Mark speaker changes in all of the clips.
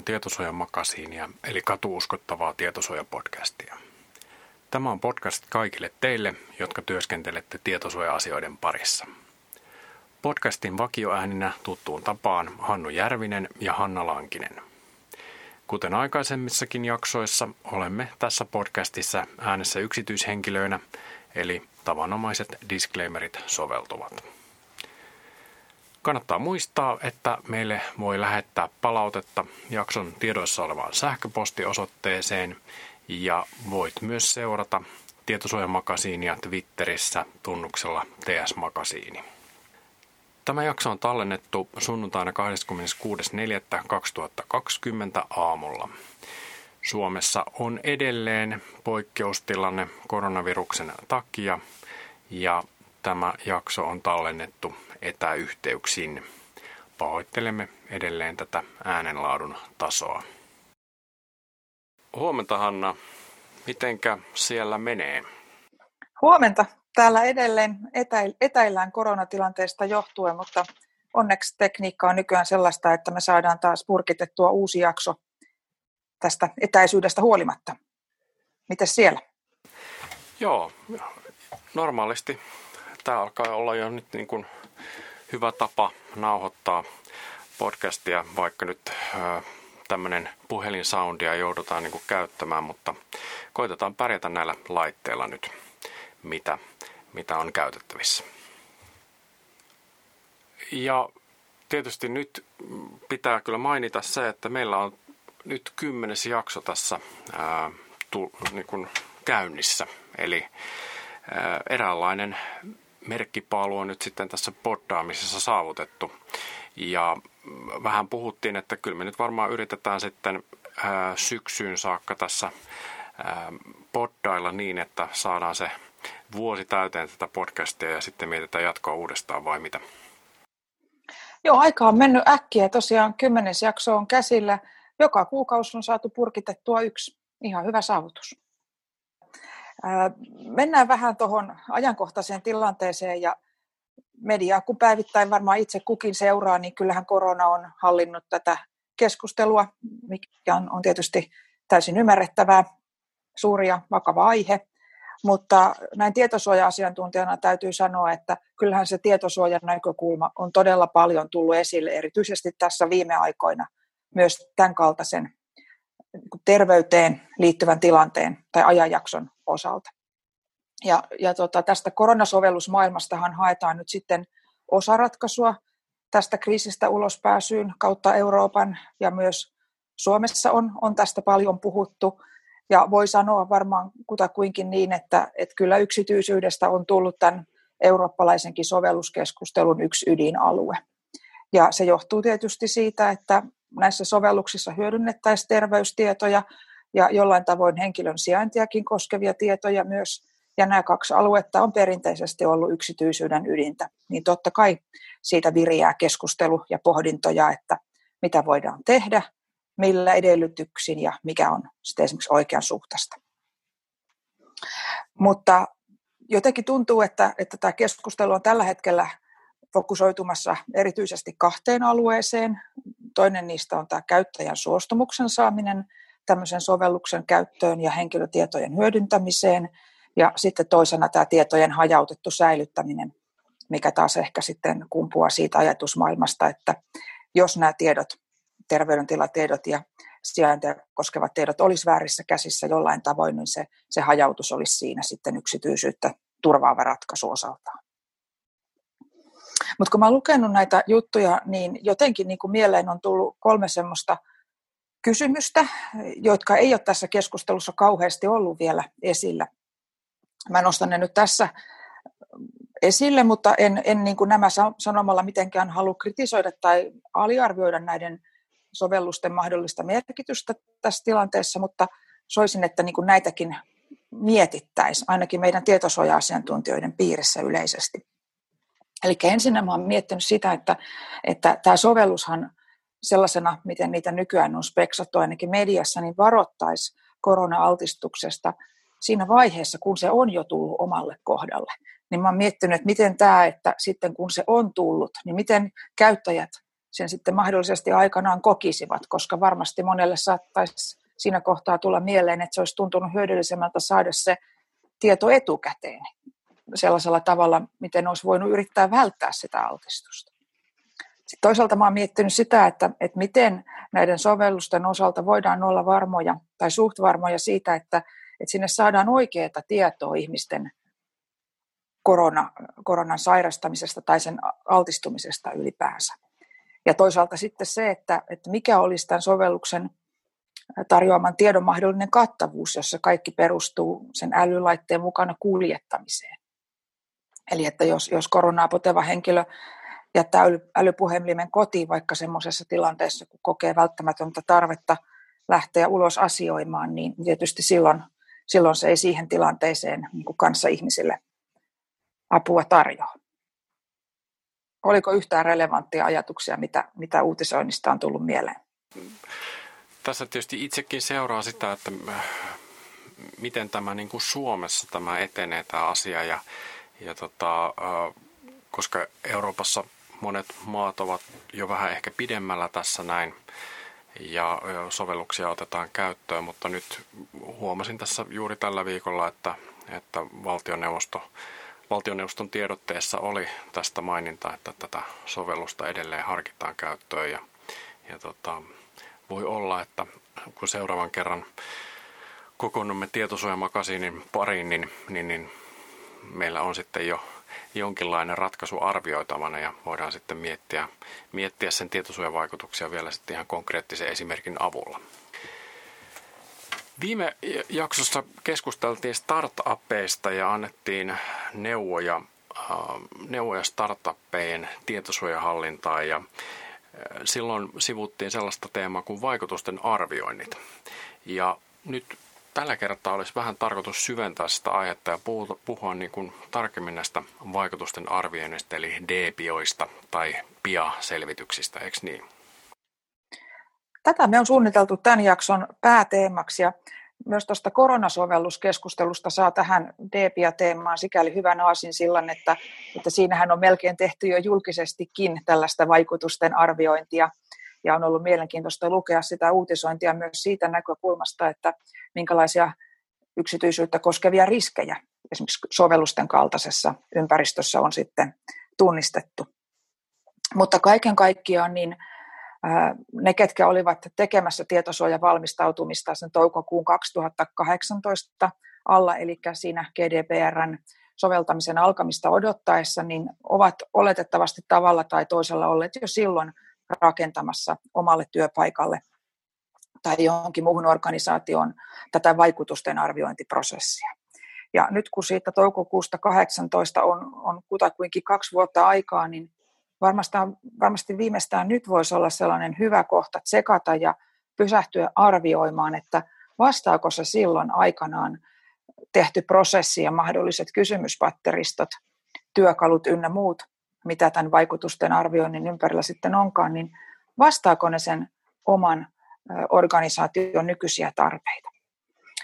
Speaker 1: Tervetuloa kuuntelemaan Tietosuojan makasiinia, eli katuuskottavaa tietosuojapodcastia. Tämä on podcast kaikille teille, jotka työskentelette tietosuoja-asioiden parissa. Podcastin vakioääninä tuttuun tapaan Hannu Järvinen ja Hanna Lankinen. Kuten aikaisemmissakin jaksoissa, olemme tässä podcastissa äänessä yksityishenkilöinä, eli tavanomaiset disclaimerit soveltuvat. Kannattaa muistaa, että meille voi lähettää palautetta jakson tiedoissa olevaan sähköpostiosoitteeseen ja voit myös seurata Tietosuojamakasiinia Twitterissä tunnuksella TS-makasiini. Tämä jakso on tallennettu sunnuntaina 26.4.2020 aamulla. Suomessa on edelleen poikkeustilanne koronaviruksen takia ja tämä jakso on tallennettu etäyhteyksin. Pahoittelemme edelleen tätä äänenlaadun tasoa. Huomenta Hanna, mitenkä siellä menee?
Speaker 2: Huomenta. Täällä edelleen etäillään koronatilanteesta johtuen, mutta onneksi tekniikka on nykyään sellaista, että me saadaan taas purkitettua uusi jakso tästä etäisyydestä huolimatta. Miten siellä?
Speaker 1: Joo, normaalisti tämä alkaa olla jo nyt niin kuin hyvä tapa nauhoittaa podcastia, vaikka nyt tämmöinen puhelinsoundia joudutaan niin käyttämään, mutta koitetaan pärjätä näillä laitteilla nyt, mitä, mitä on käytettävissä. Ja tietysti nyt pitää kyllä mainita se, että meillä on nyt kymmenes jakso tässä ää, tu, niin kuin käynnissä. Eli ää, eräänlainen merkkipaalu on nyt sitten tässä poddaamisessa saavutettu. Ja vähän puhuttiin, että kyllä me nyt varmaan yritetään sitten ää, syksyyn saakka tässä ää, poddailla niin, että saadaan se vuosi täyteen tätä podcastia ja sitten mietitään jatkoa uudestaan vai mitä?
Speaker 2: Joo, aika on mennyt äkkiä. Tosiaan kymmenes jakso on käsillä. Joka kuukausi on saatu purkitettua yksi. Ihan hyvä saavutus. Mennään vähän tuohon ajankohtaiseen tilanteeseen ja mediaa kun päivittäin varmaan itse kukin seuraa, niin kyllähän korona on hallinnut tätä keskustelua, mikä on, on tietysti täysin ymmärrettävää, suuri ja vakava aihe. Mutta näin tietosuoja-asiantuntijana täytyy sanoa, että kyllähän se tietosuojan näkökulma on todella paljon tullut esille, erityisesti tässä viime aikoina myös tämän kaltaisen terveyteen liittyvän tilanteen tai ajanjakson osalta. Ja, ja tota, tästä koronasovellusmaailmastahan haetaan nyt sitten osaratkaisua tästä kriisistä ulospääsyyn kautta Euroopan ja myös Suomessa on, on tästä paljon puhuttu. Ja voi sanoa varmaan kutakuinkin niin, että, että kyllä yksityisyydestä on tullut tämän eurooppalaisenkin sovelluskeskustelun yksi ydinalue. Ja se johtuu tietysti siitä, että näissä sovelluksissa hyödynnettäisiin terveystietoja ja jollain tavoin henkilön sijaintiakin koskevia tietoja myös. Ja nämä kaksi aluetta on perinteisesti ollut yksityisyyden ydintä. Niin totta kai siitä viriää keskustelu ja pohdintoja, että mitä voidaan tehdä, millä edellytyksin ja mikä on sitten esimerkiksi oikean suhtaista. Mutta jotenkin tuntuu, että, että tämä keskustelu on tällä hetkellä fokusoitumassa erityisesti kahteen alueeseen. Toinen niistä on tämä käyttäjän suostumuksen saaminen tämmöisen sovelluksen käyttöön ja henkilötietojen hyödyntämiseen. Ja sitten toisena tämä tietojen hajautettu säilyttäminen, mikä taas ehkä sitten kumpuaa siitä ajatusmaailmasta, että jos nämä tiedot, terveydentilatiedot ja sijaintia koskevat tiedot olisi väärissä käsissä jollain tavoin, niin se, se hajautus olisi siinä sitten yksityisyyttä turvaava ratkaisu osaltaan. Mutta kun mä olen lukenut näitä juttuja, niin jotenkin niin mieleen on tullut kolme semmoista kysymystä, jotka ei ole tässä keskustelussa kauheasti ollut vielä esillä. Mä nostan ne nyt tässä esille, mutta en, en niin kuin nämä sanomalla mitenkään halua kritisoida tai aliarvioida näiden sovellusten mahdollista merkitystä tässä tilanteessa, mutta soisin, että niin kuin näitäkin mietittäisiin, ainakin meidän tietosuoja-asiantuntijoiden piirissä yleisesti. Eli ensin mä olen miettinyt sitä, että, että tämä sovellushan sellaisena, miten niitä nykyään on speksattu ainakin mediassa, niin varoittaisi korona-altistuksesta siinä vaiheessa, kun se on jo tullut omalle kohdalle. Niin mä oon miettinyt, että miten tämä, että sitten kun se on tullut, niin miten käyttäjät sen sitten mahdollisesti aikanaan kokisivat, koska varmasti monelle saattaisi siinä kohtaa tulla mieleen, että se olisi tuntunut hyödyllisemmältä saada se tieto etukäteen sellaisella tavalla, miten olisi voinut yrittää välttää sitä altistusta. Sitten toisaalta mä olen miettinyt sitä, että, että miten näiden sovellusten osalta voidaan olla varmoja tai suht varmoja siitä, että, että sinne saadaan oikeaa tietoa ihmisten korona, koronan sairastamisesta tai sen altistumisesta ylipäänsä. Ja toisaalta sitten se, että, että mikä olisi tämän sovelluksen tarjoaman tiedon mahdollinen kattavuus, jossa kaikki perustuu sen älylaitteen mukana kuljettamiseen. Eli että jos, jos koronaa poteva henkilö jättää älypuhelimen kotiin vaikka semmoisessa tilanteessa, kun kokee välttämätöntä tarvetta lähteä ulos asioimaan, niin tietysti silloin, silloin se ei siihen tilanteeseen niin kuin kanssa ihmisille apua tarjoa. Oliko yhtään relevanttia ajatuksia, mitä, mitä uutisoinnista on tullut mieleen?
Speaker 1: Tässä tietysti itsekin seuraa sitä, että äh, miten tämä niin kuin Suomessa tämä etenee tämä asia ja, ja tota, äh, koska Euroopassa monet maat ovat jo vähän ehkä pidemmällä tässä näin ja sovelluksia otetaan käyttöön, mutta nyt huomasin tässä juuri tällä viikolla, että, että valtioneuvosto, valtioneuvoston tiedotteessa oli tästä maininta, että tätä sovellusta edelleen harkitaan käyttöön ja, ja tota, voi olla, että kun seuraavan kerran kokoonnumme tietosuojamakasiinin pariin, niin, niin, niin meillä on sitten jo jonkinlainen ratkaisu arvioitavana ja voidaan sitten miettiä, miettiä sen tietosuojavaikutuksia vielä sitten ihan konkreettisen esimerkin avulla. Viime jaksossa keskusteltiin startupeista ja annettiin neuvoja, äh, neuvoja startuppeen tietosuojahallintaan ja äh, silloin sivuttiin sellaista teemaa kuin vaikutusten arvioinnit. Ja nyt tällä kertaa olisi vähän tarkoitus syventää sitä aihetta ja puhua, niin kuin tarkemmin näistä vaikutusten arvioinnista, eli DPOista tai PIA-selvityksistä, eikö niin?
Speaker 2: Tätä me on suunniteltu tämän jakson pääteemaksi ja myös tuosta koronasovelluskeskustelusta saa tähän DPIA-teemaan sikäli hyvän aasin sillan, että, että siinähän on melkein tehty jo julkisestikin tällaista vaikutusten arviointia ja on ollut mielenkiintoista lukea sitä uutisointia myös siitä näkökulmasta, että minkälaisia yksityisyyttä koskevia riskejä esimerkiksi sovellusten kaltaisessa ympäristössä on sitten tunnistettu. Mutta kaiken kaikkiaan niin ne, ketkä olivat tekemässä tietosuojavalmistautumista sen toukokuun 2018 alla, eli siinä GDPRn soveltamisen alkamista odottaessa, niin ovat oletettavasti tavalla tai toisella olleet jo silloin rakentamassa omalle työpaikalle tai johonkin muuhun organisaatioon tätä vaikutusten arviointiprosessia. Ja nyt kun siitä toukokuusta 18 on, on kutakuinkin kaksi vuotta aikaa, niin varmasti, varmasti viimeistään nyt voisi olla sellainen hyvä kohta tsekata ja pysähtyä arvioimaan, että vastaako se silloin aikanaan tehty prosessi ja mahdolliset kysymyspatteristot, työkalut ynnä muut, mitä tämän vaikutusten arvioinnin ympärillä sitten onkaan, niin vastaako ne sen oman organisaation nykyisiä tarpeita.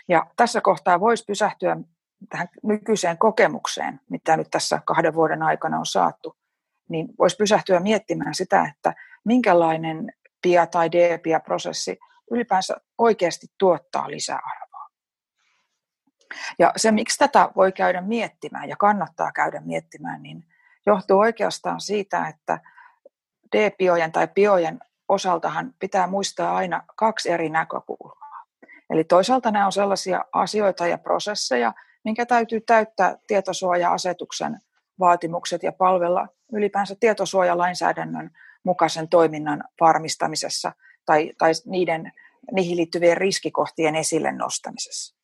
Speaker 2: Ja tässä kohtaa voisi pysähtyä tähän nykyiseen kokemukseen, mitä nyt tässä kahden vuoden aikana on saatu, niin voisi pysähtyä miettimään sitä, että minkälainen PIA- tai DPIA-prosessi ylipäänsä oikeasti tuottaa lisäarvoa. Ja se, miksi tätä voi käydä miettimään ja kannattaa käydä miettimään, niin johtuu oikeastaan siitä, että DPIOjen tai biojen osaltahan pitää muistaa aina kaksi eri näkökulmaa. Eli toisaalta nämä on sellaisia asioita ja prosesseja, minkä täytyy täyttää tietosuoja-asetuksen vaatimukset ja palvella ylipäänsä tietosuojalainsäädännön mukaisen toiminnan varmistamisessa tai, tai niiden, niihin liittyvien riskikohtien esille nostamisessa.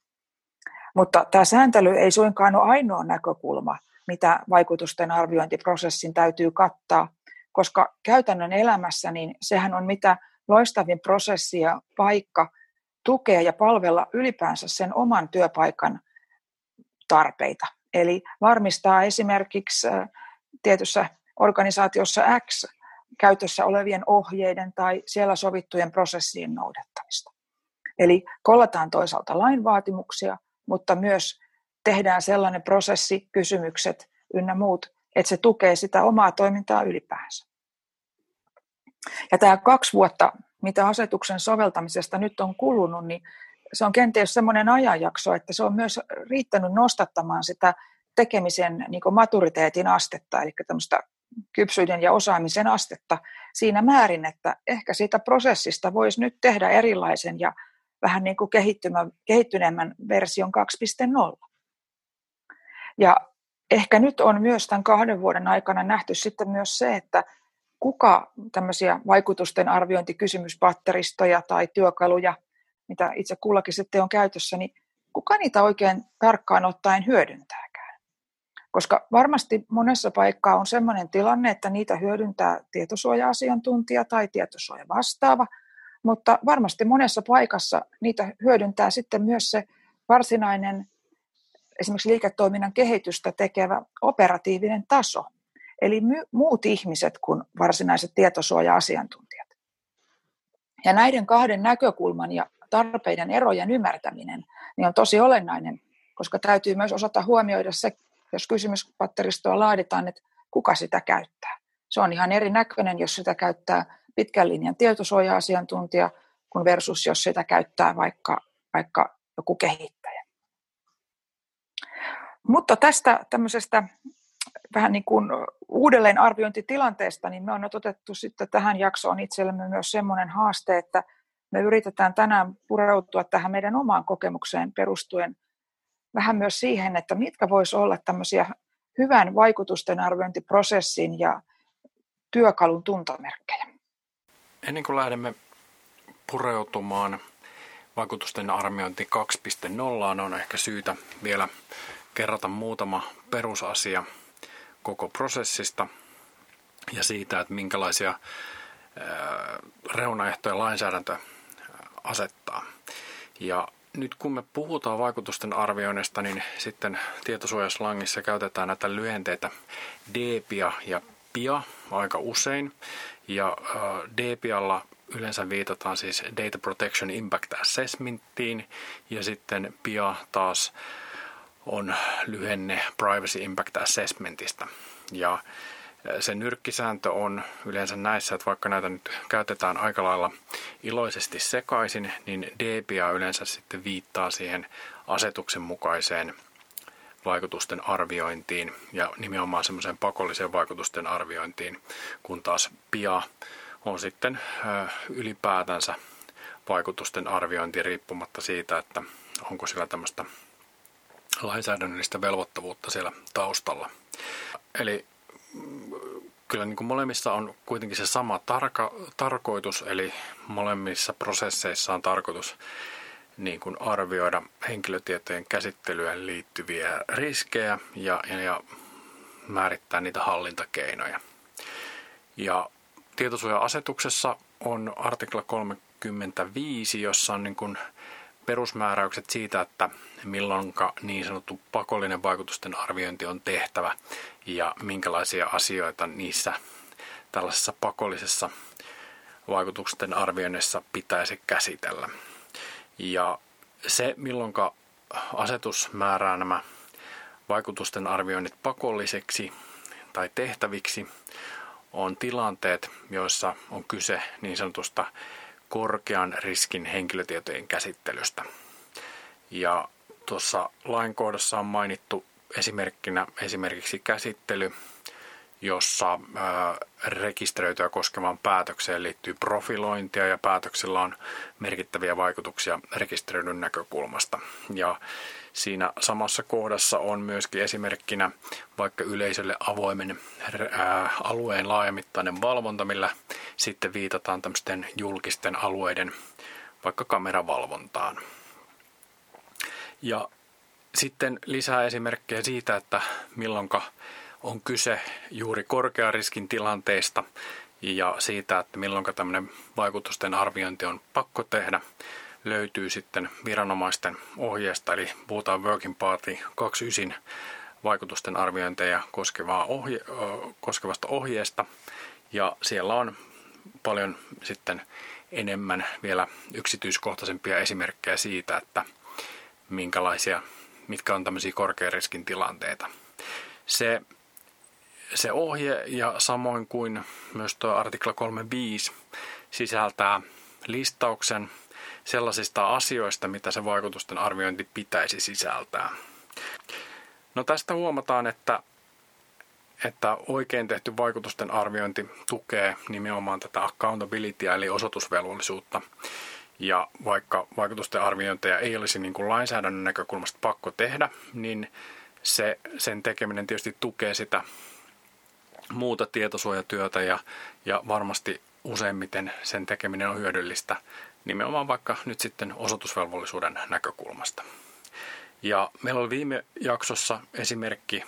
Speaker 2: Mutta tämä sääntely ei suinkaan ole ainoa näkökulma, mitä vaikutusten arviointiprosessin täytyy kattaa, koska käytännön elämässä niin sehän on mitä loistavin prosessi ja paikka tukea ja palvella ylipäänsä sen oman työpaikan tarpeita. Eli varmistaa esimerkiksi tietyssä organisaatiossa X käytössä olevien ohjeiden tai siellä sovittujen prosessien noudattamista. Eli kollataan toisaalta lainvaatimuksia, mutta myös tehdään sellainen prosessi, kysymykset ynnä muut, että se tukee sitä omaa toimintaa ylipäänsä. Ja tämä kaksi vuotta, mitä asetuksen soveltamisesta nyt on kulunut, niin se on kenties sellainen ajanjakso, että se on myös riittänyt nostattamaan sitä tekemisen niin maturiteetin astetta, eli tämmöistä kypsyyden ja osaamisen astetta siinä määrin, että ehkä siitä prosessista voisi nyt tehdä erilaisen ja vähän niin kuin kehittyneemmän version 2.0. Ja ehkä nyt on myös tämän kahden vuoden aikana nähty sitten myös se, että kuka tämmöisiä vaikutusten arviointikysymyspatteristoja tai työkaluja, mitä itse kullakin sitten on käytössä, niin kuka niitä oikein tarkkaan ottaen hyödyntääkään. Koska varmasti monessa paikkaa on sellainen tilanne, että niitä hyödyntää tietosuoja-asiantuntija tai tietosuoja vastaava, mutta varmasti monessa paikassa niitä hyödyntää sitten myös se varsinainen esimerkiksi liiketoiminnan kehitystä tekevä operatiivinen taso, eli my- muut ihmiset kuin varsinaiset tietosuoja-asiantuntijat. Ja näiden kahden näkökulman ja tarpeiden erojen ymmärtäminen niin on tosi olennainen, koska täytyy myös osata huomioida se, jos kysymyspatteristoa laaditaan, että kuka sitä käyttää. Se on ihan erinäköinen, jos sitä käyttää pitkän linjan tietosuoja-asiantuntija, kun versus jos sitä käyttää vaikka, vaikka joku kehittäjä. Mutta tästä tämmöisestä vähän niin kuin uudelleenarviointitilanteesta, niin me on otettu sitten tähän jaksoon itsellemme myös semmoinen haaste, että me yritetään tänään pureutua tähän meidän omaan kokemukseen perustuen vähän myös siihen, että mitkä voisi olla tämmöisiä hyvän vaikutusten arviointiprosessin ja työkalun tuntomerkkejä.
Speaker 1: Ennen kuin lähdemme pureutumaan vaikutusten arviointi 2.0, on ehkä syytä vielä kerrata muutama perusasia koko prosessista ja siitä, että minkälaisia reunaehtoja lainsäädäntö asettaa. Ja nyt kun me puhutaan vaikutusten arvioinnista, niin sitten tietosuojaslangissa käytetään näitä lyhenteitä DPIA ja PIA aika usein. Ja DPIalla yleensä viitataan siis Data Protection Impact Assessmentiin ja sitten PIA taas on lyhenne Privacy Impact Assessmentista. Ja se nyrkkisääntö on yleensä näissä, että vaikka näitä nyt käytetään aika lailla iloisesti sekaisin, niin DPA yleensä sitten viittaa siihen asetuksen mukaiseen vaikutusten arviointiin ja nimenomaan semmoiseen pakolliseen vaikutusten arviointiin, kun taas PIA on sitten ylipäätänsä vaikutusten arviointi riippumatta siitä, että onko sillä tämmöistä lainsäädännöllistä velvoittavuutta siellä taustalla. Eli kyllä niin kuin molemmissa on kuitenkin se sama tarka, tarkoitus, eli molemmissa prosesseissa on tarkoitus niin kuin arvioida henkilötietojen käsittelyyn liittyviä riskejä ja, ja, ja määrittää niitä hallintakeinoja. Ja tietosuoja-asetuksessa on artikla 35, jossa on niin kuin perusmääräykset siitä, että milloin niin sanottu pakollinen vaikutusten arviointi on tehtävä ja minkälaisia asioita niissä tällaisessa pakollisessa vaikutusten arvioinnissa pitäisi käsitellä. Ja se, milloin asetus määrää nämä vaikutusten arvioinnit pakolliseksi tai tehtäviksi, on tilanteet, joissa on kyse niin sanotusta korkean riskin henkilötietojen käsittelystä. Ja tuossa lainkohdassa on mainittu esimerkkinä esimerkiksi käsittely, jossa rekisteröityä koskevaan päätökseen liittyy profilointia ja päätöksellä on merkittäviä vaikutuksia rekisteröidyn näkökulmasta. Ja siinä samassa kohdassa on myöskin esimerkkinä vaikka yleisölle avoimen alueen laajamittainen valvonta, millä sitten viitataan tämmöisten julkisten alueiden vaikka kameravalvontaan. Ja sitten lisää esimerkkejä siitä, että milloinka on kyse juuri korkeariskin tilanteista ja siitä, että milloin tämmöinen vaikutusten arviointi on pakko tehdä, löytyy sitten viranomaisten ohjeesta, eli puhutaan Working Party 29 vaikutusten arviointeja koskevaa ohje, koskevasta ohjeesta. Ja siellä on paljon sitten enemmän vielä yksityiskohtaisempia esimerkkejä siitä, että minkälaisia, mitkä on tämmöisiä korkean riskin tilanteita. Se se ohje ja samoin kuin myös tuo artikla 35 sisältää listauksen sellaisista asioista, mitä se vaikutusten arviointi pitäisi sisältää. No tästä huomataan, että, että oikein tehty vaikutusten arviointi tukee nimenomaan tätä accountability eli osoitusvelvollisuutta. Ja vaikka vaikutusten arviointeja ei olisi niin kuin lainsäädännön näkökulmasta pakko tehdä, niin se, sen tekeminen tietysti tukee sitä muuta tietosuojatyötä ja, ja varmasti useimmiten sen tekeminen on hyödyllistä nimenomaan vaikka nyt sitten osoitusvelvollisuuden näkökulmasta. Ja meillä oli viime jaksossa esimerkki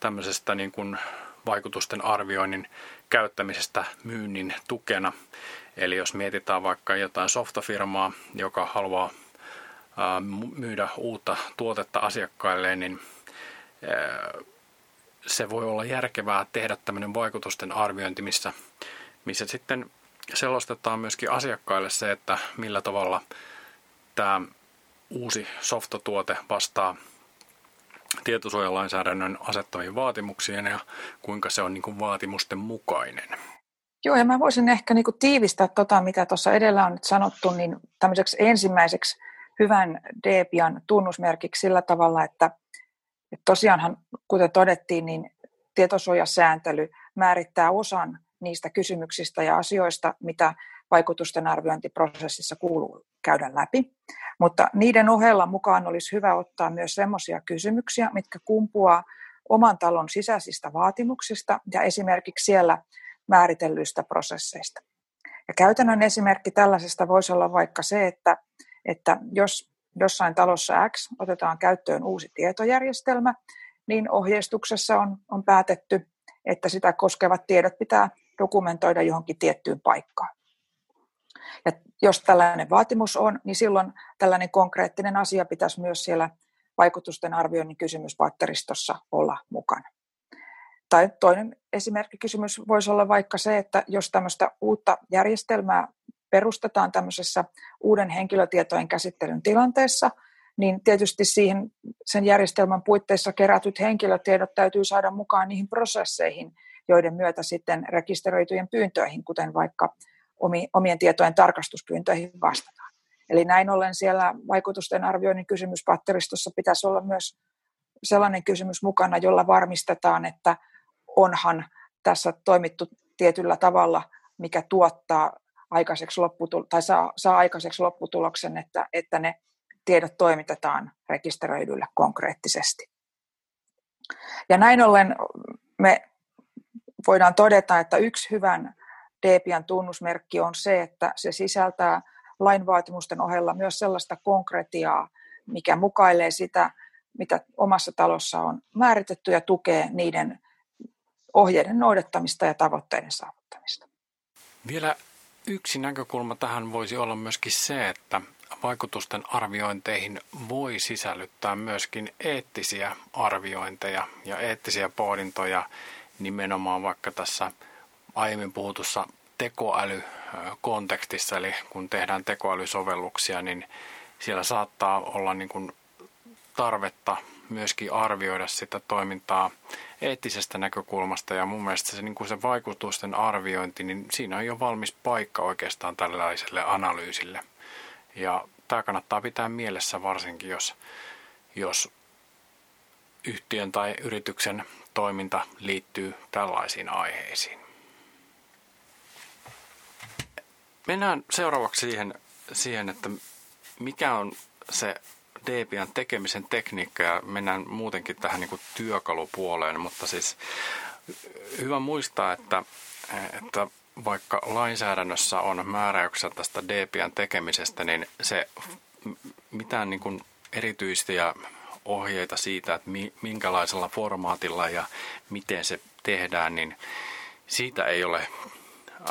Speaker 1: tämmöisestä niin kuin vaikutusten arvioinnin käyttämisestä myynnin tukena. Eli jos mietitään vaikka jotain softafirmaa, joka haluaa myydä uutta tuotetta asiakkaille, niin se voi olla järkevää tehdä tämmöinen vaikutusten arviointi, missä, missä sitten selostetaan myöskin asiakkaille se, että millä tavalla tämä uusi softatuote vastaa tietosuojalainsäädännön asettamiin vaatimuksiin ja kuinka se on niin kuin vaatimusten mukainen.
Speaker 2: Joo, ja mä voisin ehkä niin kuin tiivistää tota, mitä tuossa edellä on nyt sanottu, niin tämmöiseksi ensimmäiseksi hyvän DPIan tunnusmerkiksi sillä tavalla, että, että tosiaanhan, kuten todettiin, niin tietosuojasääntely määrittää osan niistä kysymyksistä ja asioista, mitä vaikutusten arviointiprosessissa kuuluu käydä läpi. Mutta niiden ohella mukaan olisi hyvä ottaa myös sellaisia kysymyksiä, mitkä kumpuaa oman talon sisäisistä vaatimuksista ja esimerkiksi siellä määritellyistä prosesseista. Ja käytännön esimerkki tällaisesta voisi olla vaikka se, että, että jos jossain talossa X otetaan käyttöön uusi tietojärjestelmä, niin ohjeistuksessa on, on päätetty, että sitä koskevat tiedot pitää dokumentoida johonkin tiettyyn paikkaan. Ja jos tällainen vaatimus on, niin silloin tällainen konkreettinen asia pitäisi myös siellä vaikutusten arvioinnin kysymyspatteristossa olla mukana. Tai toinen esimerkkikysymys voisi olla vaikka se, että jos tämmöistä uutta järjestelmää perustetaan tämmöisessä uuden henkilötietojen käsittelyn tilanteessa, niin tietysti siihen sen järjestelmän puitteissa kerätyt henkilötiedot täytyy saada mukaan niihin prosesseihin, joiden myötä sitten rekisteröityjen pyyntöihin, kuten vaikka omien tietojen tarkastuspyyntöihin vastataan. Eli näin ollen siellä vaikutusten arvioinnin kysymyspatteristossa pitäisi olla myös sellainen kysymys mukana, jolla varmistetaan, että onhan tässä toimittu tietyllä tavalla, mikä tuottaa aikaiseksi lopputul- tai saa, saa aikaiseksi lopputuloksen, että, että ne tiedot toimitetaan rekisteröidylle konkreettisesti. Ja näin ollen me voidaan todeta, että yksi hyvän DPIan tunnusmerkki on se, että se sisältää lainvaatimusten ohella myös sellaista konkretiaa, mikä mukailee sitä, mitä omassa talossa on määritetty ja tukee niiden ohjeiden noudattamista ja tavoitteiden saavuttamista.
Speaker 1: Vielä yksi näkökulma tähän voisi olla myöskin se, että vaikutusten arviointeihin voi sisällyttää myöskin eettisiä arviointeja ja eettisiä pohdintoja nimenomaan vaikka tässä aiemmin puhutussa tekoälykontekstissa, eli kun tehdään tekoälysovelluksia, niin siellä saattaa olla niin kuin tarvetta myöskin arvioida sitä toimintaa eettisestä näkökulmasta ja mun mielestä se, niin kuin se vaikutusten arviointi, niin siinä on jo valmis paikka oikeastaan tällaiselle analyysille. Ja tämä kannattaa pitää mielessä varsinkin, jos, jos yhtiön tai yrityksen toiminta liittyy tällaisiin aiheisiin. Mennään seuraavaksi siihen, siihen että mikä on se DPN tekemisen tekniikka ja mennään muutenkin tähän niin kuin työkalupuoleen, mutta siis hyvä muistaa, että, että vaikka lainsäädännössä on määräyksiä tästä DPN tekemisestä, niin se mitään niin kuin erityisiä ohjeita siitä, että minkälaisella formaatilla ja miten se tehdään, niin siitä ei ole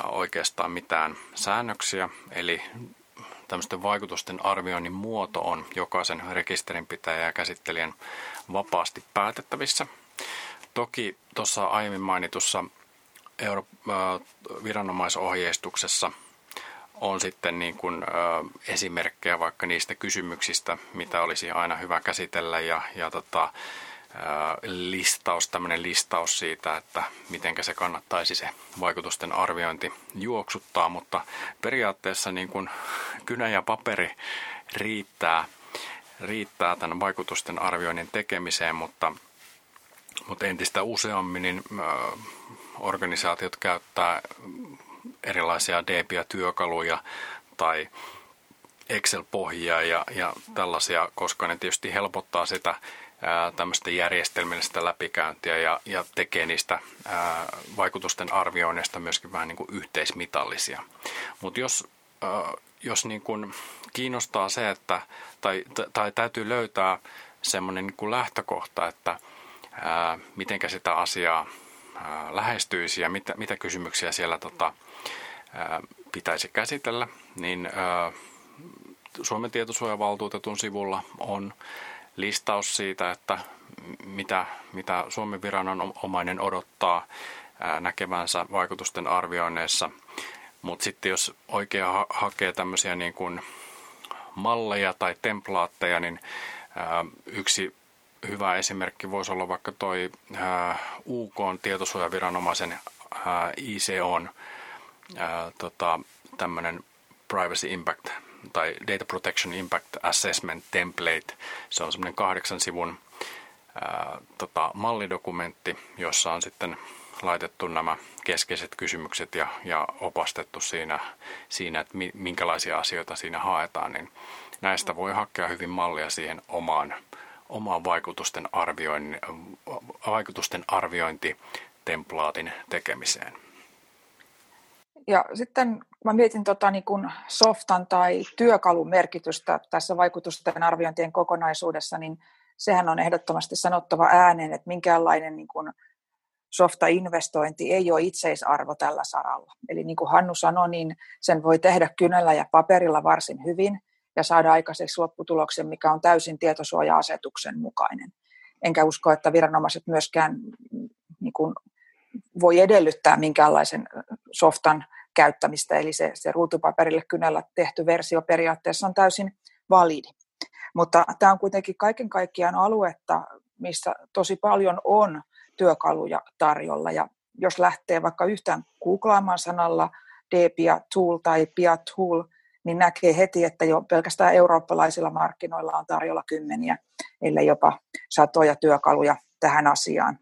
Speaker 1: oikeastaan mitään säännöksiä. Eli tämmöisten vaikutusten arvioinnin muoto on jokaisen rekisterinpitäjä ja käsittelijän vapaasti päätettävissä. Toki tuossa aiemmin mainitussa Euro- viranomaisohjeistuksessa on sitten niin kuin, ö, esimerkkejä vaikka niistä kysymyksistä, mitä olisi aina hyvä käsitellä ja, ja tota, listaus, tämmöinen listaus siitä, että miten se kannattaisi se vaikutusten arviointi juoksuttaa, mutta periaatteessa niin kuin kynä ja paperi riittää, riittää tämän vaikutusten arvioinnin tekemiseen, mutta, mutta entistä useammin niin, organisaatiot käyttää erilaisia DBA-työkaluja tai Excel-pohjia ja, ja tällaisia, koska ne tietysti helpottaa sitä ää, tämmöistä järjestelmällistä läpikäyntiä ja, ja tekee niistä ää, vaikutusten arvioinnista myöskin vähän niin kuin yhteismitallisia. Mutta jos, ää, jos niin kuin kiinnostaa se, että, tai, tai täytyy löytää semmoinen niin kuin lähtökohta, että ää, mitenkä sitä asiaa ää, lähestyisi ja mitä, mitä kysymyksiä siellä tota, pitäisi käsitellä, niin Suomen tietosuojavaltuutetun sivulla on listaus siitä, että mitä, mitä Suomen viranomainen odottaa näkevänsä vaikutusten arvioinneissa. Mutta sitten jos oikein ha- hakee tämmöisiä niin kuin malleja tai templaatteja, niin yksi hyvä esimerkki voisi olla vaikka toi UK tietosuojaviranomaisen ICOn tota, tämmöinen Privacy Impact tai Data Protection Impact Assessment Template. Se on semmoinen kahdeksan sivun ää, tota, mallidokumentti, jossa on sitten laitettu nämä keskeiset kysymykset ja, ja opastettu siinä, siinä, että minkälaisia asioita siinä haetaan, niin näistä voi hakea hyvin mallia siihen omaan, omaan vaikutusten, arviointi, vaikutusten arviointitemplaatin tekemiseen.
Speaker 2: Ja sitten mä mietin tota, niin kuin softan tai työkalun merkitystä tässä vaikutusten arviointien kokonaisuudessa, niin sehän on ehdottomasti sanottava ääneen, että minkäänlainen niin kuin softa-investointi ei ole itseisarvo tällä saralla. Eli niin kuin Hannu sanoi, niin sen voi tehdä kynällä ja paperilla varsin hyvin ja saada aikaiseksi lopputuloksen, mikä on täysin tietosuoja-asetuksen mukainen. Enkä usko, että viranomaiset myöskään niin kuin voi edellyttää minkäänlaisen softan käyttämistä, eli se, se ruutupaperille kynällä tehty versio periaatteessa on täysin validi. Mutta tämä on kuitenkin kaiken kaikkiaan aluetta, missä tosi paljon on työkaluja tarjolla. Ja jos lähtee vaikka yhtään googlaamaan sanalla DPIA Tool tai PIA Tool, niin näkee heti, että jo pelkästään eurooppalaisilla markkinoilla on tarjolla kymmeniä, ellei jopa satoja työkaluja tähän asiaan.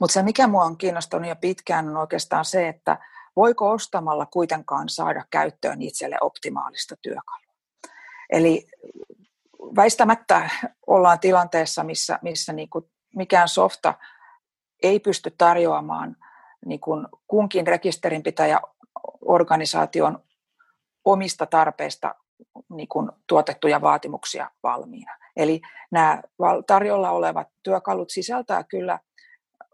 Speaker 2: Mutta se, mikä minua on kiinnostunut jo pitkään, on oikeastaan se, että voiko ostamalla kuitenkaan saada käyttöön itselle optimaalista työkalua. Eli väistämättä ollaan tilanteessa, missä, missä niin kuin mikään softa ei pysty tarjoamaan niin kuin kunkin rekisterinpitäjä organisaation omista tarpeista niin kuin tuotettuja vaatimuksia valmiina. Eli nämä tarjolla olevat työkalut sisältää kyllä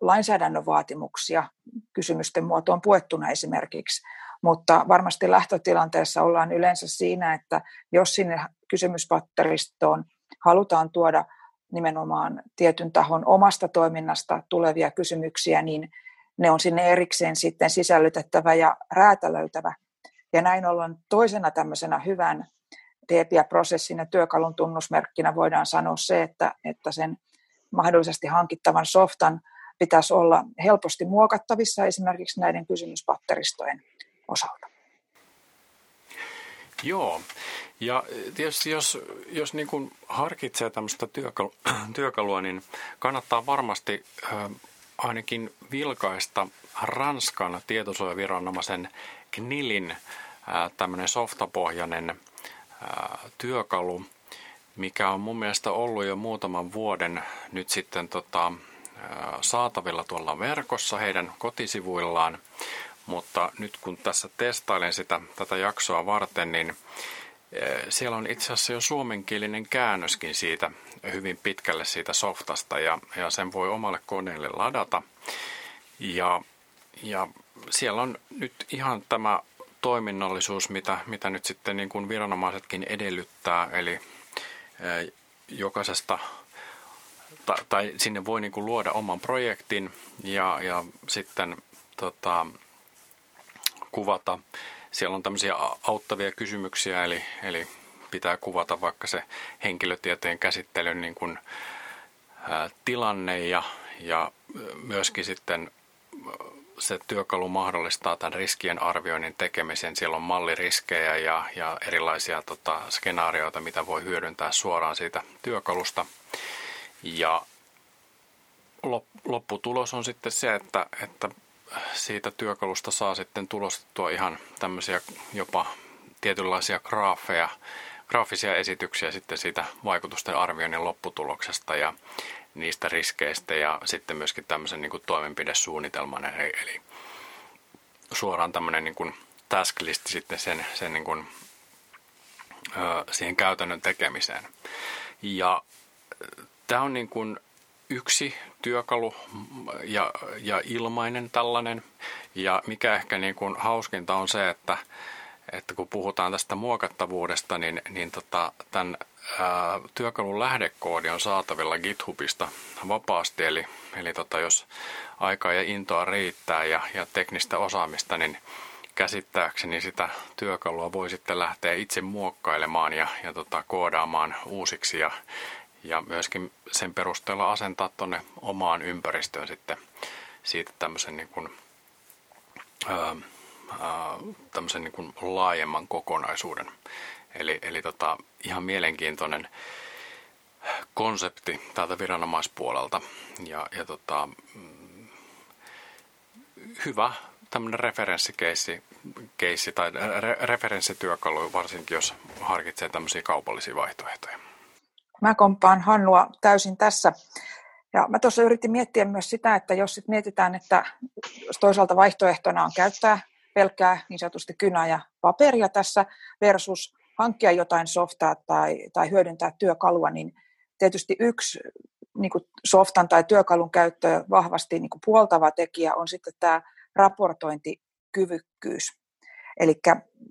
Speaker 2: lainsäädännön vaatimuksia kysymysten muotoon puettuna esimerkiksi, mutta varmasti lähtötilanteessa ollaan yleensä siinä, että jos sinne kysymyspatteristoon halutaan tuoda nimenomaan tietyn tahon omasta toiminnasta tulevia kysymyksiä, niin ne on sinne erikseen sitten sisällytettävä ja räätälöitävä. Ja näin ollen toisena tämmöisenä hyvän DPA-prosessin ja työkalun tunnusmerkkinä voidaan sanoa se, että, että sen mahdollisesti hankittavan softan pitäisi olla helposti muokattavissa esimerkiksi näiden kysymyspatteristojen osalta.
Speaker 1: Joo, ja tietysti jos, jos niin kuin harkitsee tämmöistä työkalu, työkalua, niin kannattaa varmasti äh, ainakin vilkaista Ranskan tietosuojaviranomaisen KNILin äh, tämmöinen softapohjainen äh, työkalu, mikä on mun mielestä ollut jo muutaman vuoden nyt sitten tota, saatavilla tuolla verkossa heidän kotisivuillaan, mutta nyt kun tässä testailen sitä tätä jaksoa varten, niin siellä on itse asiassa jo suomenkielinen käännöskin siitä hyvin pitkälle siitä softasta ja, ja sen voi omalle koneelle ladata. Ja, ja siellä on nyt ihan tämä toiminnallisuus, mitä, mitä nyt sitten niin kuin viranomaisetkin edellyttää, eli jokaisesta tai, tai sinne voi niin kuin luoda oman projektin ja, ja sitten tota, kuvata. Siellä on tämmöisiä auttavia kysymyksiä, eli, eli pitää kuvata vaikka se henkilötieteen käsittelyn niin kuin, tilanne ja, ja myöskin sitten se työkalu mahdollistaa tämän riskien arvioinnin tekemisen. Siellä on malliriskejä ja, ja erilaisia tota, skenaarioita, mitä voi hyödyntää suoraan siitä työkalusta. Ja lopputulos on sitten se, että, että siitä työkalusta saa sitten tulostettua ihan tämmöisiä jopa tietynlaisia graafeja, graafisia esityksiä sitten siitä vaikutusten arvioinnin lopputuloksesta ja niistä riskeistä ja sitten myöskin tämmöisen niin kuin toimenpidesuunnitelman. Eli, eli suoraan tämmöinen niin kuin task list sitten sen, sen niin kuin, siihen käytännön tekemiseen. Ja tämä on niin kuin yksi työkalu ja, ja ilmainen tällainen. Ja mikä ehkä niin kuin hauskinta on se, että, että kun puhutaan tästä muokattavuudesta, niin, niin tota, tämän ää, työkalun lähdekoodi on saatavilla GitHubista vapaasti. Eli, eli tota, jos aikaa ja intoa riittää ja, ja teknistä osaamista, niin käsittääkseni sitä työkalua voi sitten lähteä itse muokkailemaan ja, ja tota, koodaamaan uusiksi ja, ja myöskin sen perusteella asentaa tuonne omaan ympäristöön sitten siitä tämmöisen niin kuin, ää, ää, tämmöisen niin kuin laajemman kokonaisuuden. Eli, eli tota, ihan mielenkiintoinen konsepti täältä viranomaispuolelta ja, ja tota, mm, hyvä tämmöinen referenssikeissi keissi, tai re, referenssityökalu, varsinkin jos harkitsee tämmöisiä kaupallisia vaihtoehtoja.
Speaker 2: Mä kompaan Hannua täysin tässä. Ja mä tuossa yritin miettiä myös sitä, että jos sit mietitään, että toisaalta vaihtoehtona on käyttää pelkkää niin sanotusti kynää ja paperia tässä versus hankkia jotain softaa tai, tai hyödyntää työkalua, niin tietysti yksi niin kuin softan tai työkalun käyttöä vahvasti niin kuin puoltava tekijä on sitten tämä raportointikyvykkyys. Eli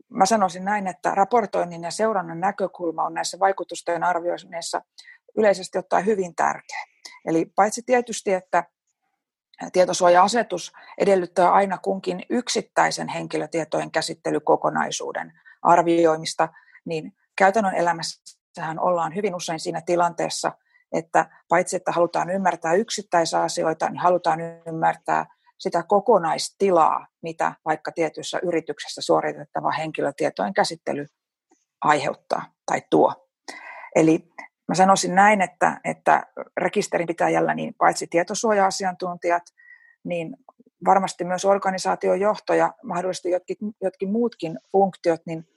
Speaker 2: mä sanoisin näin, että raportoinnin ja seurannan näkökulma on näissä vaikutusten arvioinneissa yleisesti ottaen hyvin tärkeä. Eli paitsi tietysti, että tietosuoja-asetus edellyttää aina kunkin yksittäisen henkilötietojen käsittelykokonaisuuden arvioimista, niin käytännön elämässähän ollaan hyvin usein siinä tilanteessa, että paitsi että halutaan ymmärtää yksittäisiä asioita, niin halutaan ymmärtää sitä kokonaistilaa, mitä vaikka tietyssä yrityksessä suoritettava henkilötietojen käsittely aiheuttaa tai tuo. Eli mä sanoisin näin, että, että rekisterin pitäjällä niin paitsi tietosuoja-asiantuntijat, niin varmasti myös organisaation johto ja mahdollisesti jotkin, jotkin muutkin funktiot, niin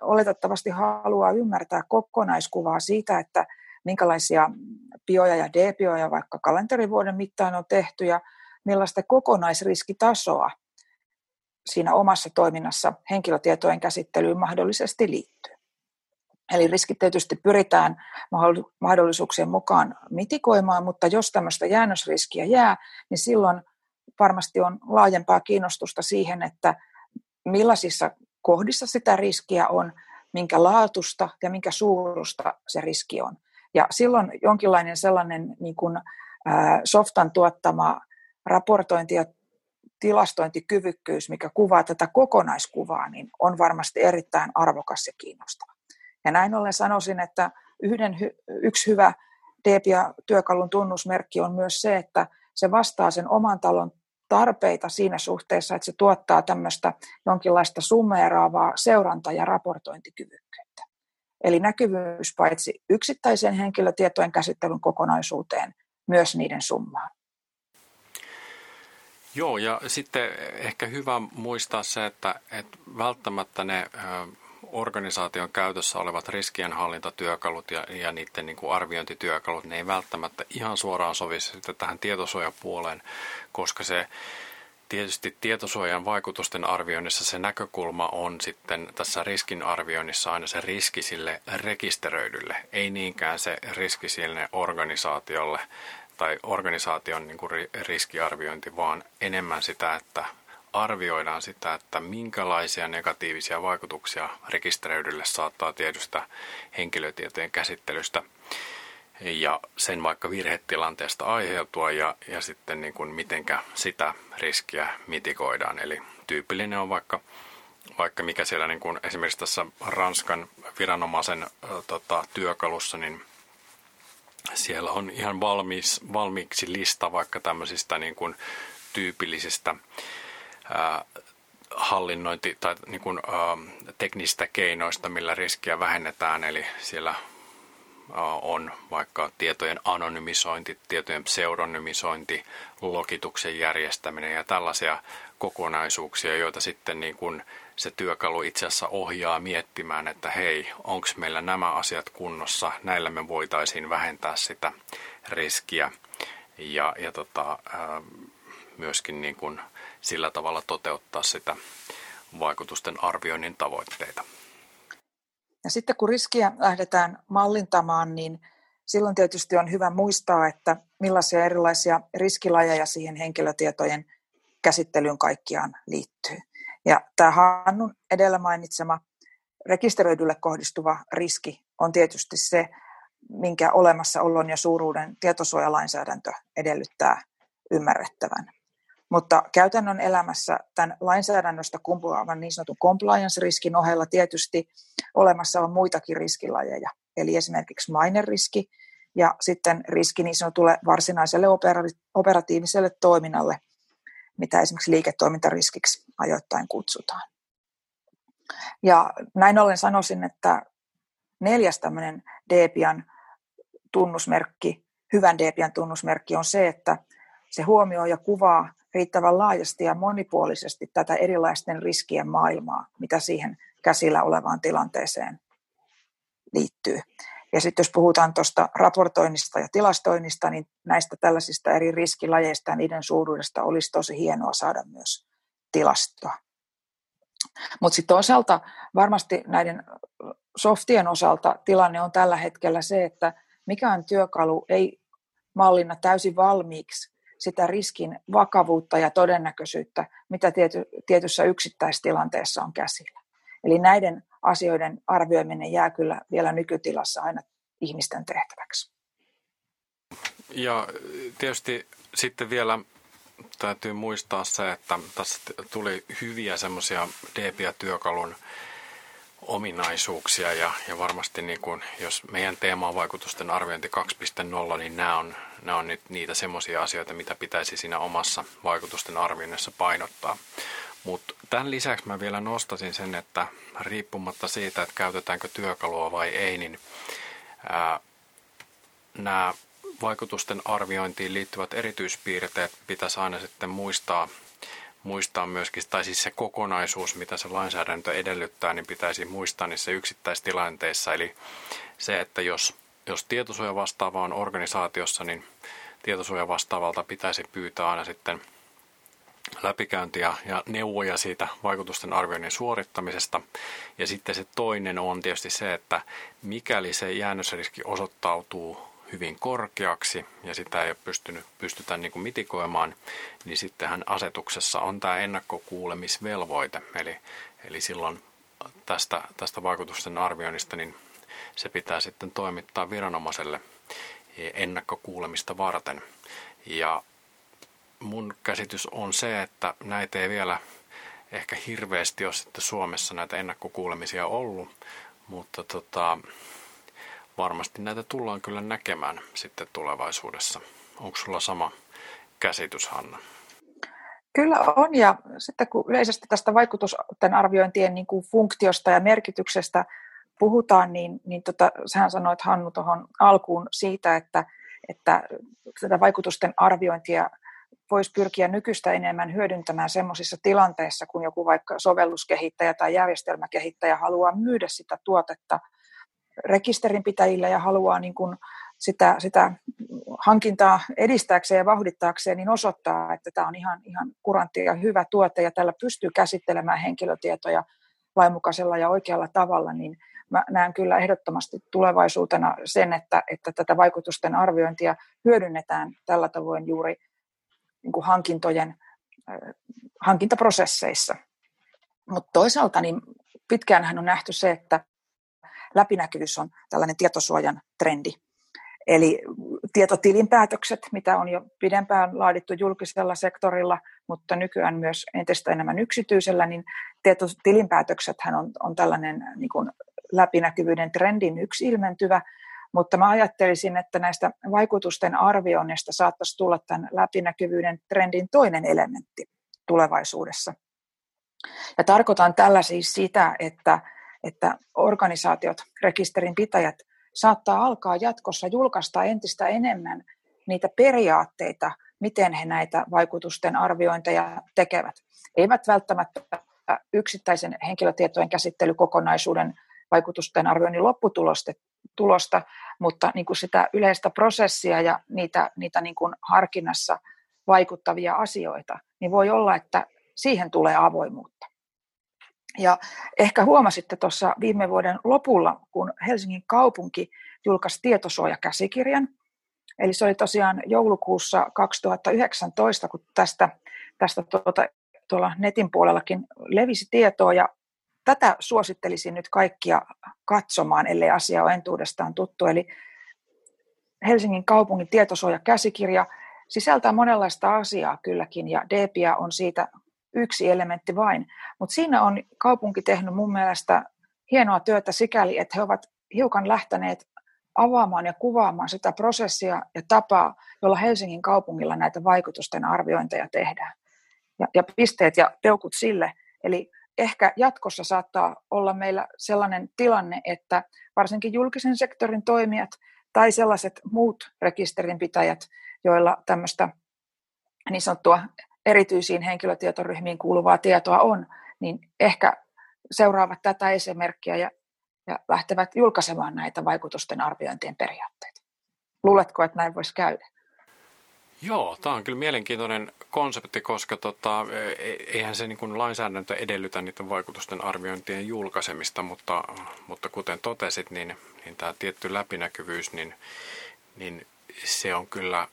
Speaker 2: oletettavasti haluaa ymmärtää kokonaiskuvaa siitä, että minkälaisia bioja ja debioja vaikka kalenterivuoden mittaan on tehty ja millaista kokonaisriskitasoa siinä omassa toiminnassa henkilötietojen käsittelyyn mahdollisesti liittyy. Eli riskit tietysti pyritään mahdollisuuksien mukaan mitikoimaan, mutta jos tämmöistä jäännösriskiä jää, niin silloin varmasti on laajempaa kiinnostusta siihen, että millaisissa kohdissa sitä riskiä on, minkä laatusta ja minkä suurusta se riski on. Ja silloin jonkinlainen sellainen niin kuin, softan tuottama raportointi ja tilastointikyvykkyys, mikä kuvaa tätä kokonaiskuvaa, niin on varmasti erittäin arvokas ja kiinnostava. Ja näin ollen sanoisin, että yhden, yksi hyvä DEPIA-työkalun tunnusmerkki on myös se, että se vastaa sen oman talon tarpeita siinä suhteessa, että se tuottaa tämmöistä jonkinlaista summeeraavaa seuranta- ja raportointikyvykkyyttä. Eli näkyvyys paitsi yksittäisen henkilötietojen käsittelyn kokonaisuuteen, myös niiden summaan.
Speaker 1: Joo, ja sitten ehkä hyvä muistaa se, että, että välttämättä ne organisaation käytössä olevat riskienhallintatyökalut ja, ja niiden niin kuin arviointityökalut, ne ei välttämättä ihan suoraan sovi sitten tähän tietosuojapuoleen, koska se tietysti tietosuojan vaikutusten arvioinnissa se näkökulma on sitten tässä riskinarvioinnissa aina se riski sille rekisteröidylle, ei niinkään se riski sille organisaatiolle tai organisaation niin kuin riskiarviointi, vaan enemmän sitä, että arvioidaan sitä, että minkälaisia negatiivisia vaikutuksia rekisteröidylle saattaa tietystä henkilötietojen käsittelystä ja sen vaikka virhetilanteesta aiheutua ja, ja sitten niin kuin mitenkä sitä riskiä mitikoidaan. Eli tyypillinen on vaikka, vaikka mikä siellä niin kuin esimerkiksi tässä Ranskan viranomaisen tota, työkalussa, niin siellä on ihan valmiis, valmiiksi lista vaikka tämmöisistä niin kuin tyypillisistä ää, hallinnointi- tai niin kuin, ää, teknisistä keinoista, millä riskiä vähennetään. Eli siellä on vaikka tietojen anonymisointi, tietojen pseudonymisointi, lokituksen järjestäminen ja tällaisia kokonaisuuksia, joita sitten niin kuin se työkalu itse asiassa ohjaa miettimään, että hei, onko meillä nämä asiat kunnossa, näillä me voitaisiin vähentää sitä riskiä ja, ja tota, myöskin niin kuin sillä tavalla toteuttaa sitä vaikutusten arvioinnin tavoitteita.
Speaker 2: Ja sitten kun riskiä lähdetään mallintamaan, niin silloin tietysti on hyvä muistaa, että millaisia erilaisia riskilajeja siihen henkilötietojen käsittelyyn kaikkiaan liittyy. Ja tämä Hannun edellä mainitsema rekisteröidylle kohdistuva riski on tietysti se, minkä olemassaolon ja suuruuden tietosuojalainsäädäntö edellyttää ymmärrettävän. Mutta käytännön elämässä tämän lainsäädännöstä kumpuavan niin sanotun compliance-riskin ohella tietysti olemassa on muitakin riskilajeja, eli esimerkiksi maineriski ja sitten riski niin sanotulle varsinaiselle operatiiviselle toiminnalle, mitä esimerkiksi liiketoimintariskiksi ajoittain kutsutaan. Ja näin ollen sanoisin, että neljäs tämmöinen DPIan tunnusmerkki, hyvän DPIan tunnusmerkki on se, että se huomioi ja kuvaa riittävän laajasti ja monipuolisesti tätä erilaisten riskien maailmaa, mitä siihen käsillä olevaan tilanteeseen liittyy. Ja sitten jos puhutaan tuosta raportoinnista ja tilastoinnista, niin näistä tällaisista eri riskilajeista ja niiden suuruudesta olisi tosi hienoa saada myös tilastoa. Mutta sitten toisaalta varmasti näiden softien osalta tilanne on tällä hetkellä se, että mikään työkalu ei mallinna täysin valmiiksi sitä riskin vakavuutta ja todennäköisyyttä, mitä tiety, tietyssä yksittäistilanteessa on käsillä. Eli näiden asioiden arvioiminen jää kyllä vielä nykytilassa aina ihmisten tehtäväksi.
Speaker 1: Ja tietysti sitten vielä täytyy muistaa se, että tässä tuli hyviä semmoisia DPA-työkalun ominaisuuksia ja, ja varmasti niin kuin, jos meidän teema on vaikutusten arviointi 2.0, niin nämä on, nämä on nyt niitä semmoisia asioita, mitä pitäisi siinä omassa vaikutusten arvioinnissa painottaa. Mutta tämän lisäksi mä vielä nostasin sen, että riippumatta siitä, että käytetäänkö työkalua vai ei, niin nämä vaikutusten arviointiin liittyvät erityispiirteet pitäisi aina sitten muistaa muistaa myöskin, tai siis se kokonaisuus, mitä se lainsäädäntö edellyttää, niin pitäisi muistaa niissä yksittäistilanteissa. Eli se, että jos, jos tietosuoja vastaava on organisaatiossa, niin tietosuoja vastaavalta pitäisi pyytää aina sitten läpikäyntiä ja neuvoja siitä vaikutusten arvioinnin suorittamisesta. Ja sitten se toinen on tietysti se, että mikäli se jäännösriski osoittautuu hyvin korkeaksi ja sitä ei ole pystynyt, pystytä niin kuin mitikoimaan, niin sittenhän asetuksessa on tämä ennakkokuulemisvelvoite. Eli, eli silloin tästä, tästä vaikutusten arvioinnista niin se pitää sitten toimittaa viranomaiselle ennakkokuulemista varten. Ja mun käsitys on se, että näitä ei vielä ehkä hirveästi ole sitten Suomessa näitä ennakkokuulemisia ollut, mutta tota, varmasti näitä tullaan kyllä näkemään sitten tulevaisuudessa. Onko sulla sama käsitys, Hanna?
Speaker 2: Kyllä on, ja sitten kun yleisesti tästä vaikutusten arviointien niin kuin funktiosta ja merkityksestä puhutaan, niin, niin tota, sähän sanoit Hannu tuohon alkuun siitä, että, että tätä vaikutusten arviointia voisi pyrkiä nykyistä enemmän hyödyntämään sellaisissa tilanteissa, kun joku vaikka sovelluskehittäjä tai järjestelmäkehittäjä haluaa myydä sitä tuotetta rekisterinpitäjille ja haluaa niin kuin sitä, sitä hankintaa edistääkseen ja vauhdittaakseen, niin osoittaa, että tämä on ihan, ihan kurantti ja hyvä tuote ja tällä pystyy käsittelemään henkilötietoja lainmukaisella ja oikealla tavalla, niin mä näen kyllä ehdottomasti tulevaisuutena sen, että, että tätä vaikutusten arviointia hyödynnetään tällä tavoin juuri niin kuin hankintojen, hankintaprosesseissa. Mutta toisaalta niin pitkään on nähty se, että läpinäkyvyys on tällainen tietosuojan trendi. Eli tietotilinpäätökset, mitä on jo pidempään laadittu julkisella sektorilla, mutta nykyään myös entistä enemmän yksityisellä, niin tietotilinpäätökset on, on tällainen niin kuin läpinäkyvyyden trendin yksi ilmentyvä, Mutta mä ajattelisin, että näistä vaikutusten arvioinnista saattaisi tulla tämän läpinäkyvyyden trendin toinen elementti tulevaisuudessa. Ja tarkoitan tällä siis sitä, että, että organisaatiot, rekisterinpitäjät saattaa alkaa jatkossa julkaista entistä enemmän niitä periaatteita, miten he näitä vaikutusten arviointeja tekevät. Eivät välttämättä yksittäisen henkilötietojen käsittelykokonaisuuden vaikutusten arvioinnin lopputulosta, mutta niin kuin sitä yleistä prosessia ja niitä, niitä niin kuin harkinnassa vaikuttavia asioita, niin voi olla, että siihen tulee avoimuutta. Ja ehkä huomasitte tuossa viime vuoden lopulla, kun Helsingin kaupunki julkaisi tietosuojakäsikirjan, eli se oli tosiaan joulukuussa 2019, kun tästä, tästä tuota, tuolla netin puolellakin levisi tietoa, ja tätä suosittelisin nyt kaikkia katsomaan, ellei asia ole entuudestaan tuttu. Eli Helsingin kaupungin tietosuojakäsikirja sisältää monenlaista asiaa kylläkin, ja DPIA on siitä yksi elementti vain. Mutta siinä on kaupunki tehnyt mun mielestä hienoa työtä sikäli, että he ovat hiukan lähteneet avaamaan ja kuvaamaan sitä prosessia ja tapaa, jolla Helsingin kaupungilla näitä vaikutusten arviointeja tehdään. Ja, ja pisteet ja peukut sille. Eli ehkä jatkossa saattaa olla meillä sellainen tilanne, että varsinkin julkisen sektorin toimijat tai sellaiset muut rekisterinpitäjät, joilla tämmöistä niin sanottua erityisiin henkilötietoryhmiin kuuluvaa tietoa on, niin ehkä seuraavat tätä esimerkkiä ja, ja lähtevät julkaisemaan näitä vaikutusten arviointien periaatteita. Luuletko, että näin voisi käydä?
Speaker 1: Joo, tämä on kyllä mielenkiintoinen konsepti, koska tota, e, eihän se niin lainsäädäntö edellytä niiden vaikutusten arviointien julkaisemista, mutta, mutta kuten totesit, niin, niin tämä tietty läpinäkyvyys, niin, niin se on kyllä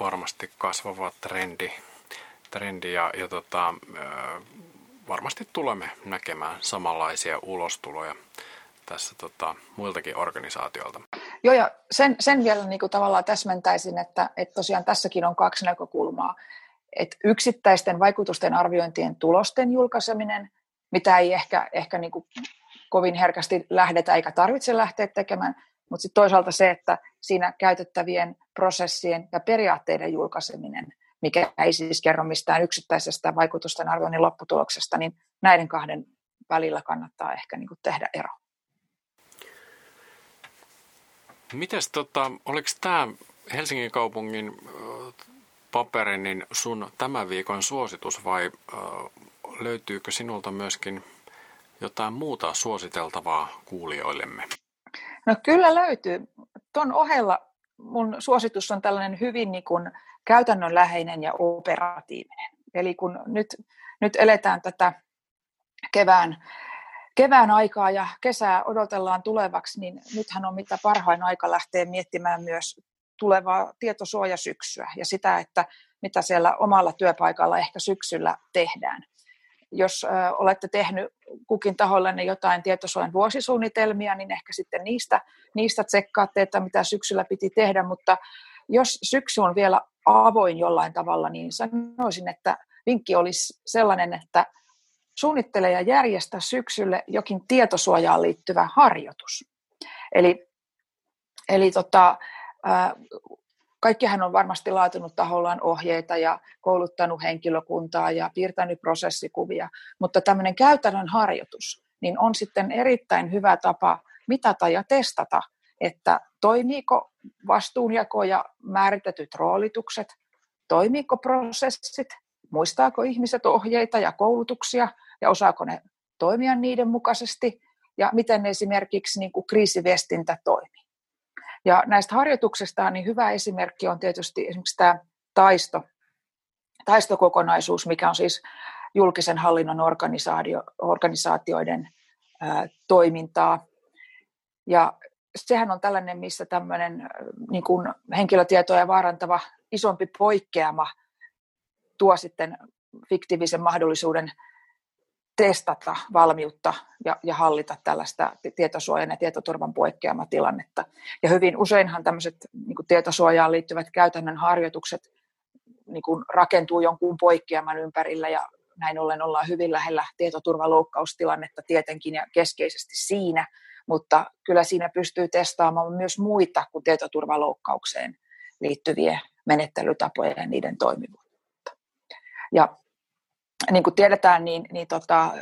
Speaker 1: varmasti kasvava trendi trendi ja, ja tota, varmasti tulemme näkemään samanlaisia ulostuloja tässä tota, muiltakin organisaatioilta.
Speaker 2: Joo, ja sen, sen vielä niin kuin tavallaan täsmentäisin, että, että tosiaan tässäkin on kaksi näkökulmaa. Että yksittäisten vaikutusten arviointien tulosten julkaiseminen, mitä ei ehkä, ehkä niin kuin kovin herkästi lähdetä eikä tarvitse lähteä tekemään, mutta sitten toisaalta se, että siinä käytettävien prosessien ja periaatteiden julkaiseminen – mikä ei siis kerro mistään yksittäisestä vaikutusten arvioinnin lopputuloksesta, niin näiden kahden välillä kannattaa ehkä niin kuin tehdä ero.
Speaker 1: Mites tota, oliko tämä Helsingin kaupungin paperi niin sun tämän viikon suositus vai löytyykö sinulta myöskin jotain muuta suositeltavaa kuulijoillemme?
Speaker 2: No kyllä löytyy. Tuon ohella mun suositus on tällainen hyvin niin kuin käytännönläheinen ja operatiivinen. Eli kun nyt, nyt eletään tätä kevään, kevään aikaa ja kesää odotellaan tulevaksi, niin nythän on mitä parhain aika lähteä miettimään myös tulevaa tietosuojasyksyä ja sitä, että mitä siellä omalla työpaikalla ehkä syksyllä tehdään. Jos olette tehnyt kukin tahollenne jotain tietosuojan vuosisuunnitelmia, niin ehkä sitten niistä, niistä tsekkaatte, että mitä syksyllä piti tehdä, mutta jos syksy on vielä avoin jollain tavalla, niin sanoisin, että vinkki olisi sellainen, että suunnittele ja järjestä syksylle jokin tietosuojaan liittyvä harjoitus. Eli, eli tota, kaikkihan on varmasti laatunut tahollaan ohjeita ja kouluttanut henkilökuntaa ja piirtänyt prosessikuvia, mutta tämmöinen käytännön harjoitus niin on sitten erittäin hyvä tapa mitata ja testata, että toimiiko vastuunjako ja määritetyt roolitukset, toimiiko prosessit, muistaako ihmiset ohjeita ja koulutuksia ja osaako ne toimia niiden mukaisesti ja miten esimerkiksi niin kuin kriisiviestintä toimii. Ja näistä harjoituksista niin hyvä esimerkki on tietysti esimerkiksi tämä taisto, taistokokonaisuus, mikä on siis julkisen hallinnon organisaatioiden ää, toimintaa. Ja sehän on tällainen, missä tämmöinen niin kuin henkilötietoja vaarantava isompi poikkeama tuo sitten fiktiivisen mahdollisuuden testata valmiutta ja, ja hallita tällaista tietosuojan ja tietoturvan poikkeamatilannetta. Ja hyvin useinhan tämmöiset niin kuin tietosuojaan liittyvät käytännön harjoitukset niin kuin rakentuu jonkun poikkeaman ympärillä ja näin ollen ollaan hyvin lähellä tietoturvaloukkaustilannetta tietenkin ja keskeisesti siinä, mutta kyllä siinä pystyy testaamaan myös muita kuin tietoturvaloukkaukseen liittyviä menettelytapoja ja niiden toimivuutta. Ja niin kuin tiedetään, niin, niin tota,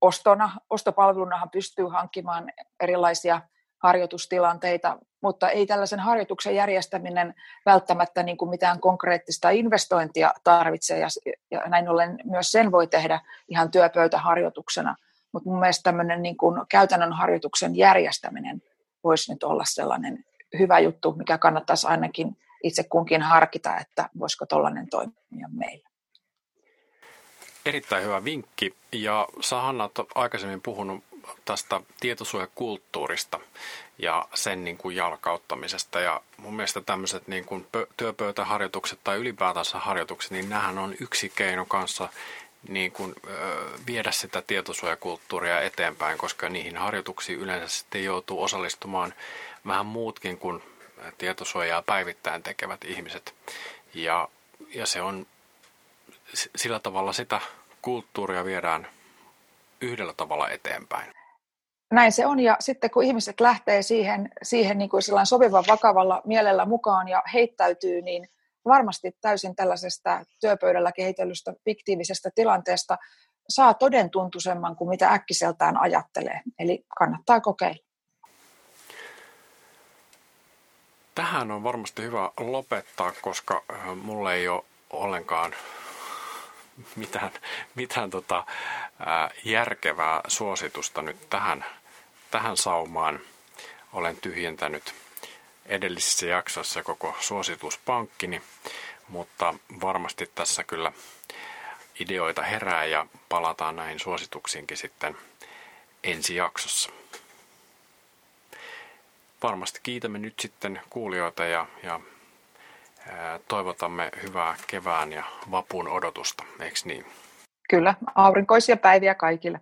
Speaker 2: ostona, ostopalvelunahan pystyy hankkimaan erilaisia harjoitustilanteita, mutta ei tällaisen harjoituksen järjestäminen välttämättä niin kuin mitään konkreettista investointia tarvitse, ja, ja näin ollen myös sen voi tehdä ihan työpöytäharjoituksena. Mutta mun mielestä tämmöinen niin kuin käytännön harjoituksen järjestäminen voisi nyt olla sellainen hyvä juttu, mikä kannattaisi ainakin itse kunkin harkita, että voisiko tällainen toimia meillä.
Speaker 1: Erittäin hyvä vinkki. Ja Hanna olet aikaisemmin puhunut tästä tietosuojakulttuurista ja sen niin kuin jalkauttamisesta. Ja mun mielestä tämmöiset niin kuin työpöytäharjoitukset tai ylipäätänsä harjoitukset, niin nämähän on yksi keino kanssa niin kuin, viedä sitä tietosuojakulttuuria eteenpäin, koska niihin harjoituksiin yleensä sitten joutuu osallistumaan vähän muutkin kuin tietosuojaa päivittäin tekevät ihmiset. Ja, ja se on sillä tavalla sitä kulttuuria viedään yhdellä tavalla eteenpäin.
Speaker 2: Näin se on, ja sitten kun ihmiset lähtee siihen, siihen niin kuin sopivan vakavalla mielellä mukaan ja heittäytyy, niin varmasti täysin tällaisesta työpöydällä kehitellystä fiktiivisestä tilanteesta saa todentuntuisemman kuin mitä äkkiseltään ajattelee. Eli kannattaa kokeilla.
Speaker 1: Tähän on varmasti hyvä lopettaa, koska äh, mulle ei ole ollenkaan mitään, mitään tota, ää, järkevää suositusta nyt tähän, tähän saumaan. Olen tyhjentänyt edellisissä jaksoissa koko suosituspankkini, mutta varmasti tässä kyllä ideoita herää ja palataan näihin suosituksiinkin sitten ensi jaksossa. Varmasti kiitämme nyt sitten kuulijoita ja, ja toivotamme hyvää kevään ja vapun odotusta, eikö niin?
Speaker 2: Kyllä, aurinkoisia päiviä kaikille.